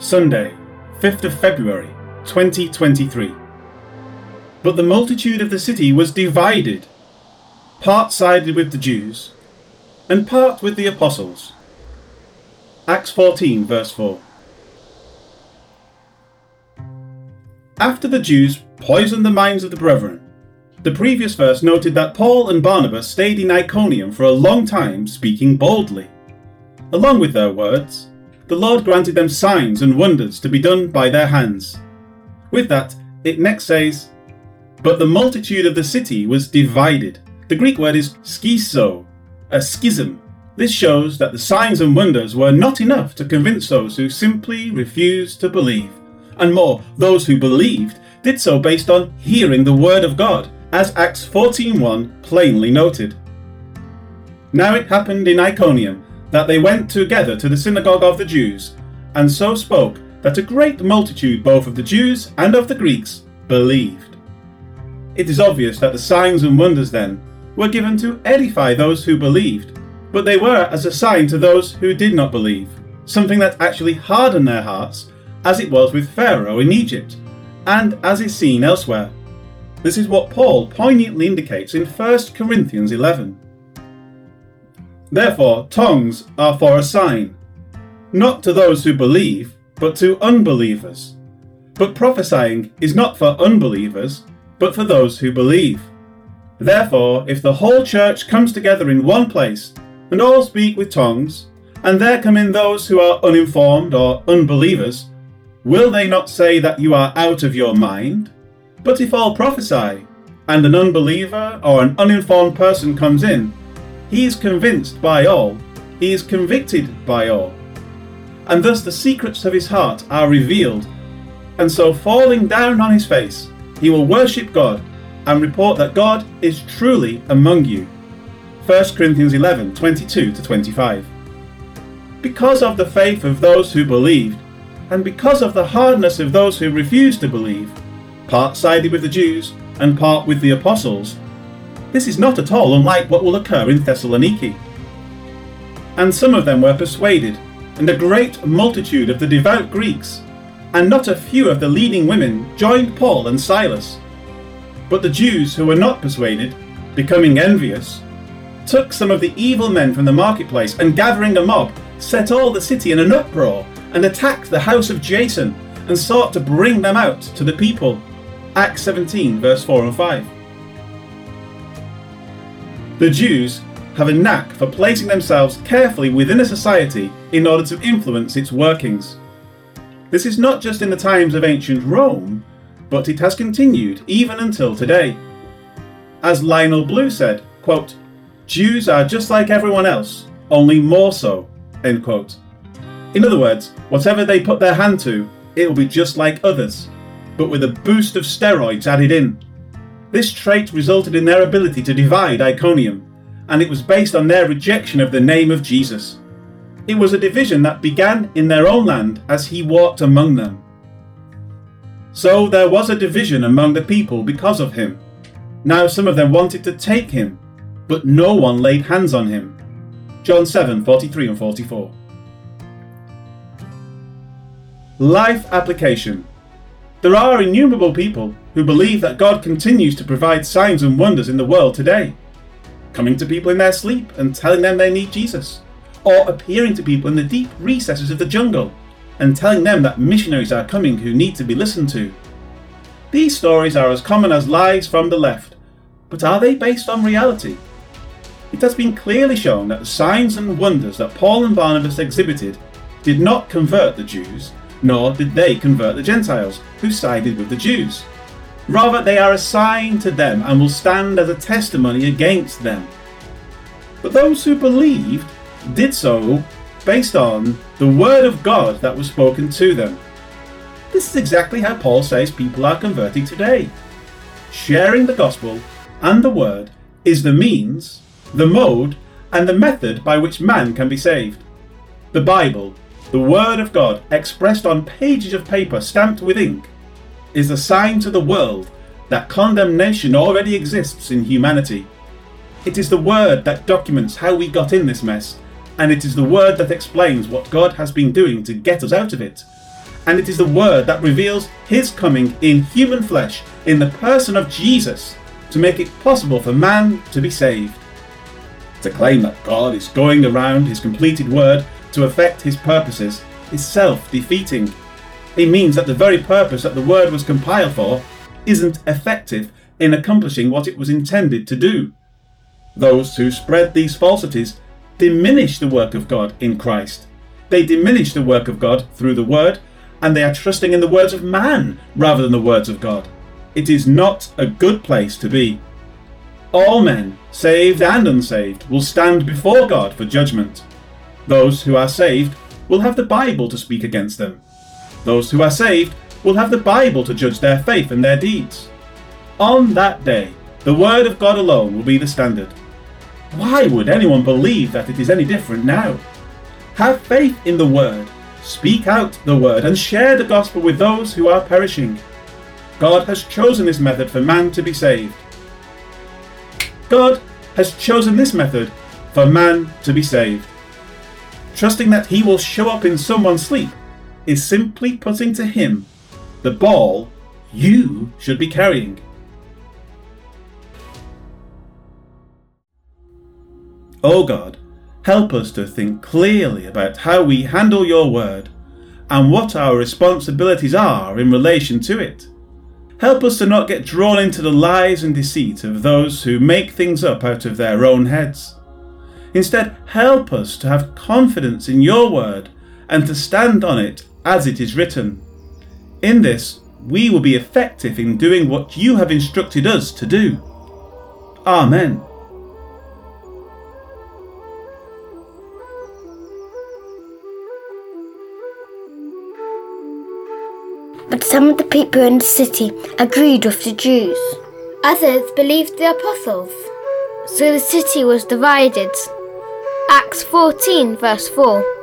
Sunday, 5th of February, 2023. But the multitude of the city was divided. Part sided with the Jews, and part with the apostles. Acts 14, verse 4. After the Jews poisoned the minds of the brethren, the previous verse noted that Paul and Barnabas stayed in Iconium for a long time speaking boldly. Along with their words, the Lord granted them signs and wonders to be done by their hands. With that, it next says, But the multitude of the city was divided. The Greek word is schizo, a schism. This shows that the signs and wonders were not enough to convince those who simply refused to believe. And more, those who believed did so based on hearing the word of God, as Acts 14:1 plainly noted. Now it happened in Iconium that they went together to the synagogue of the Jews, and so spoke that a great multitude both of the Jews and of the Greeks believed. It is obvious that the signs and wonders then were given to edify those who believed, but they were as a sign to those who did not believe, something that actually hardened their hearts, as it was with Pharaoh in Egypt, and as is seen elsewhere. This is what Paul poignantly indicates in 1 Corinthians 11. Therefore, tongues are for a sign, not to those who believe, but to unbelievers. But prophesying is not for unbelievers, but for those who believe. Therefore, if the whole church comes together in one place, and all speak with tongues, and there come in those who are uninformed or unbelievers, will they not say that you are out of your mind? But if all prophesy, and an unbeliever or an uninformed person comes in, he is convinced by all, he is convicted by all. And thus the secrets of his heart are revealed. And so, falling down on his face, he will worship God and report that God is truly among you. 1 Corinthians 11 22 25. Because of the faith of those who believed, and because of the hardness of those who refused to believe, part sided with the Jews and part with the apostles, this is not at all unlike what will occur in Thessaloniki. And some of them were persuaded, and a great multitude of the devout Greeks, and not a few of the leading women, joined Paul and Silas. But the Jews who were not persuaded, becoming envious, took some of the evil men from the marketplace, and gathering a mob, set all the city in an uproar, and attacked the house of Jason, and sought to bring them out to the people. Acts 17, verse 4 and 5. The Jews have a knack for placing themselves carefully within a society in order to influence its workings. This is not just in the times of ancient Rome, but it has continued even until today. As Lionel Blue said, quote, Jews are just like everyone else, only more so. End quote. In other words, whatever they put their hand to, it will be just like others, but with a boost of steroids added in. This trait resulted in their ability to divide Iconium, and it was based on their rejection of the name of Jesus. It was a division that began in their own land as he walked among them. So there was a division among the people because of him. Now some of them wanted to take him, but no one laid hands on him. John 7 43 and 44. Life application. There are innumerable people who believe that God continues to provide signs and wonders in the world today, coming to people in their sleep and telling them they need Jesus, or appearing to people in the deep recesses of the jungle and telling them that missionaries are coming who need to be listened to. These stories are as common as lies from the left, but are they based on reality? It has been clearly shown that the signs and wonders that Paul and Barnabas exhibited did not convert the Jews, nor did they convert the Gentiles, who sided with the Jews. Rather, they are a sign to them and will stand as a testimony against them. But those who believed did so based on the word of God that was spoken to them. This is exactly how Paul says people are converting today. Sharing the gospel and the word is the means, the mode, and the method by which man can be saved. The Bible the Word of God, expressed on pages of paper stamped with ink, is a sign to the world that condemnation already exists in humanity. It is the Word that documents how we got in this mess, and it is the Word that explains what God has been doing to get us out of it. and it is the Word that reveals His coming in human flesh in the person of Jesus to make it possible for man to be saved. To claim that God is going around His completed Word to effect His purposes is self defeating. It means that the very purpose that the Word was compiled for isn't effective in accomplishing what it was intended to do. Those who spread these falsities diminish the work of God in Christ. They diminish the work of God through the Word, and they are trusting in the words of man rather than the words of God. It is not a good place to be. All men, saved and unsaved, will stand before God for judgment. Those who are saved will have the Bible to speak against them. Those who are saved will have the Bible to judge their faith and their deeds. On that day, the Word of God alone will be the standard. Why would anyone believe that it is any different now? Have faith in the Word, speak out the Word, and share the gospel with those who are perishing. God has chosen this method for man to be saved. God has chosen this method for man to be saved. Trusting that he will show up in someone's sleep is simply putting to him the ball you should be carrying. Oh God, help us to think clearly about how we handle your word and what our responsibilities are in relation to it. Help us to not get drawn into the lies and deceit of those who make things up out of their own heads. Instead, help us to have confidence in your word and to stand on it as it is written. In this, we will be effective in doing what you have instructed us to do. Amen. But some of the people in the city agreed with the Jews. Others believed the apostles. So the city was divided. Acts 14, verse 4.